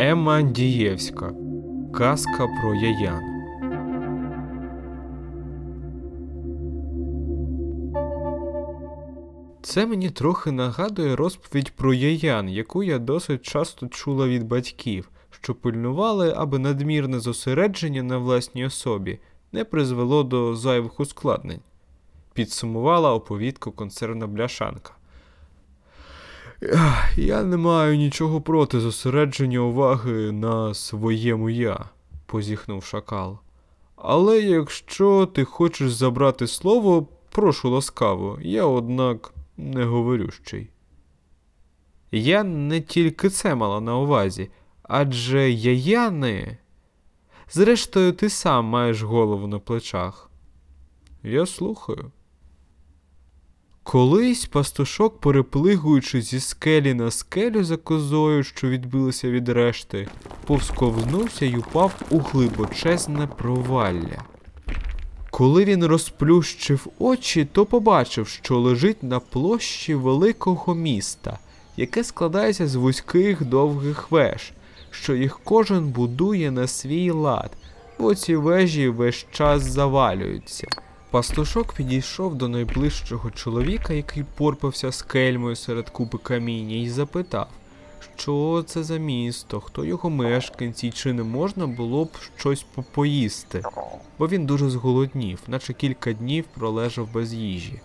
Ема Андієвська. Казка про Яян. Це мені трохи нагадує розповідь про Яян, яку я досить часто чула від батьків, що пильнували, аби надмірне зосередження на власній особі не призвело до зайвих ускладнень. Підсумувала оповідку концерна бляшанка. «Ех, Я не маю нічого проти зосередження уваги на своєму я, позіхнув шакал. Але якщо ти хочеш забрати слово, прошу ласкаво, я, однак, не говорющий. Я не тільки це мала на увазі, адже яяни. Зрештою, ти сам маєш голову на плечах. Я слухаю. Колись пастушок, переплигуючи зі скелі на скелю за козою, що відбилася від решти, повсковзнувся й упав у глибочезне провалля. Коли він розплющив очі, то побачив, що лежить на площі великого міста, яке складається з вузьких довгих веж, що їх кожен будує на свій лад, бо ці вежі весь час завалюються. Пастушок підійшов до найближчого чоловіка, який порпався з кельмою серед купи каміння, і запитав, що це за місто, хто його мешканці, чи не можна було б щось попоїсти, бо він дуже зголоднів, наче кілька днів пролежав без їжі.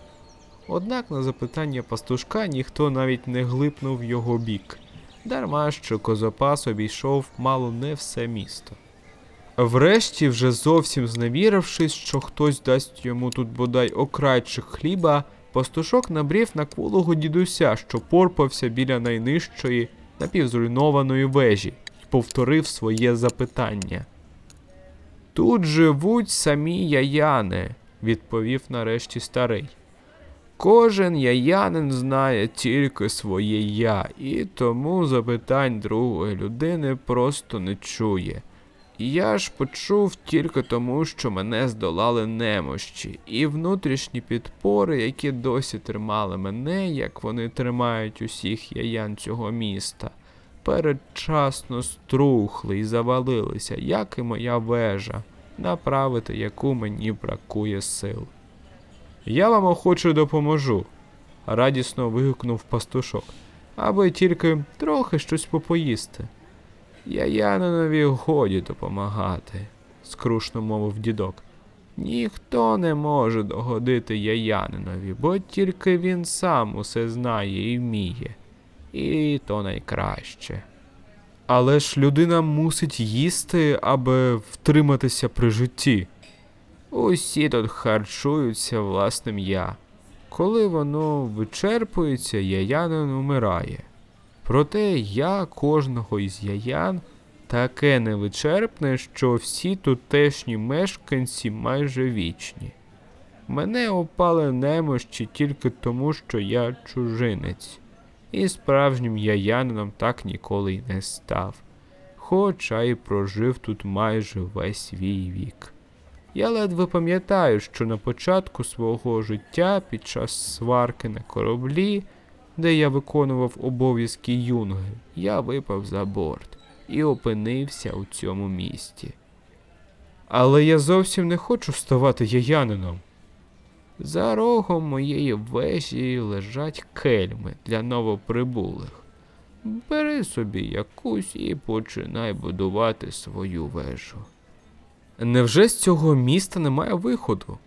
Однак на запитання пастушка ніхто навіть не глипнув його бік, дарма що козопас обійшов мало не все місто. Врешті, вже зовсім зневірившись, що хтось дасть йому тут бодай окрайчик хліба, пастушок набрів на кволого дідуся, що порпався біля найнижчої напівзруйнованої вежі, і повторив своє запитання. Тут живуть самі яяни, відповів нарешті старий. Кожен яянин знає тільки своє я, і тому запитань другої людини просто не чує. Я ж почув тільки тому, що мене здолали немощі, і внутрішні підпори, які досі тримали мене, як вони тримають усіх яян цього міста, передчасно струхли і завалилися, як і моя вежа, направити яку мені бракує сил. Я вам охоче допоможу, радісно вигукнув пастушок, аби тільки трохи щось попоїсти. Яянинові годі допомагати, скрушно мовив дідок. Ніхто не може догодити Яянинові, бо тільки він сам усе знає і вміє, і то найкраще. Але ж людина мусить їсти, аби втриматися при житті. Усі тут харчуються власним я. Коли воно вичерпується, яянин умирає. Проте я кожного із яян таке невичерпне, що всі тутешні мешканці майже вічні. Мене опали немощі тільки тому, що я чужинець, і справжнім яянином так ніколи й не став, хоча й прожив тут майже весь свій вік. Я ледве пам'ятаю, що на початку свого життя під час сварки на кораблі де я виконував обов'язки юнги, я випав за борт і опинився у цьому місті. Але я зовсім не хочу ставати яянином. За рогом моєї вежі лежать кельми для новоприбулих. Бери собі якусь і починай будувати свою вежу. Невже з цього міста немає виходу?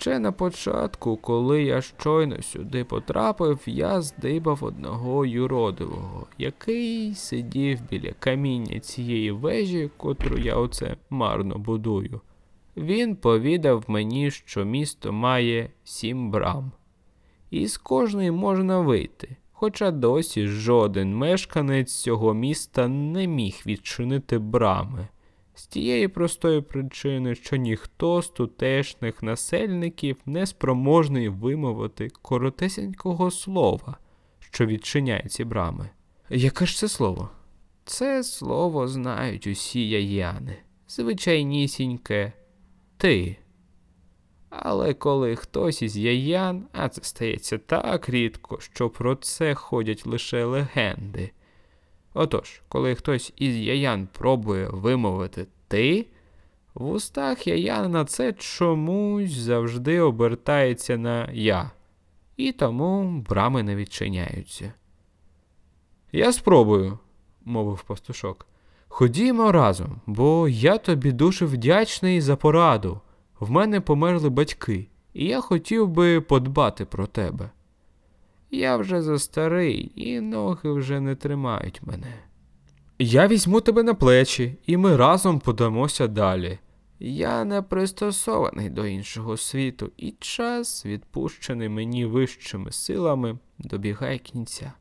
Ще на початку, коли я щойно сюди потрапив, я здибав одного юродивого, який сидів біля каміння цієї вежі, котру я оце марно будую. Він повідав мені, що місто має сім брам, і з кожної можна вийти. Хоча досі жоден мешканець цього міста не міг відчинити брами. З тієї простої причини, що ніхто з тутешніх насельників не спроможний вимовити коротесенького слова, що відчиняє ці брами. Яке ж це слово? Це слово знають усі яяни, звичайнісіньке ти. Але коли хтось із яян, а це стається так рідко, що про це ходять лише легенди, Отож, коли хтось із яян пробує вимовити ти, в устах яянина це чомусь завжди обертається на я, і тому брами не відчиняються. Я спробую, мовив пастушок. Ходімо разом, бо я тобі дуже вдячний за пораду. В мене померли батьки, і я хотів би подбати про тебе. Я вже застарий, і ноги вже не тримають мене. Я візьму тебе на плечі, і ми разом подамося далі. Я не пристосований до іншого світу, і час, відпущений мені вищими силами, добігає кінця.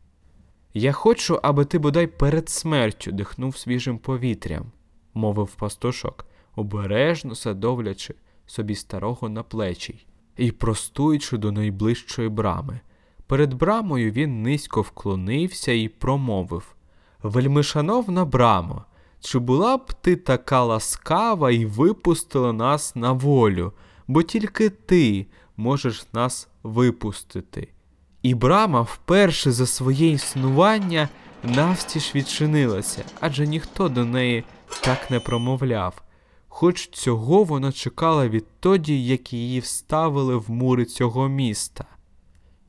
Я хочу, аби ти бодай перед смертю дихнув свіжим повітрям, мовив пастушок, обережно садовлячи собі старого на плечі і простуючи до найближчої брами. Перед брамою він низько вклонився і промовив Вельмишановна брамо, чи була б ти така ласкава і випустила нас на волю, бо тільки ти можеш нас випустити. І брама вперше за своє існування навстіж відчинилася, адже ніхто до неї так не промовляв. Хоч цього вона чекала відтоді, як її вставили в мури цього міста.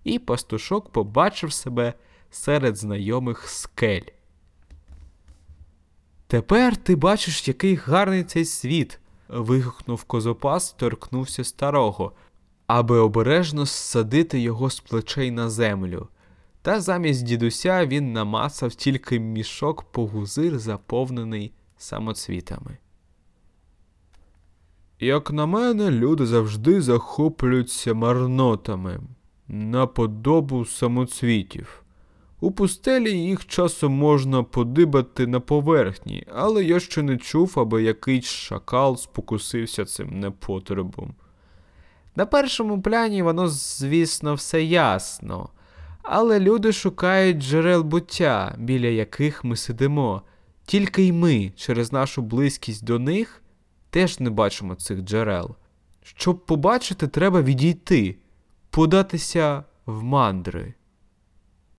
І пастушок побачив себе серед знайомих скель. Тепер ти бачиш, який гарний цей світ. вигукнув козопас, торкнувся старого, аби обережно ссадити його з плечей на землю. Та замість дідуся він намацав тільки мішок погузир, заповнений самоцвітами. Як на мене, люди завжди захоплюються марнотами на подобу самоцвітів. У пустелі їх часом можна подибати на поверхні, але я ще не чув, аби якийсь шакал спокусився цим непотребом. На першому пляні воно, звісно, все ясно, але люди шукають джерел буття, біля яких ми сидимо. Тільки й ми, через нашу близькість до них, теж не бачимо цих джерел. Щоб побачити, треба відійти, податися в мандри.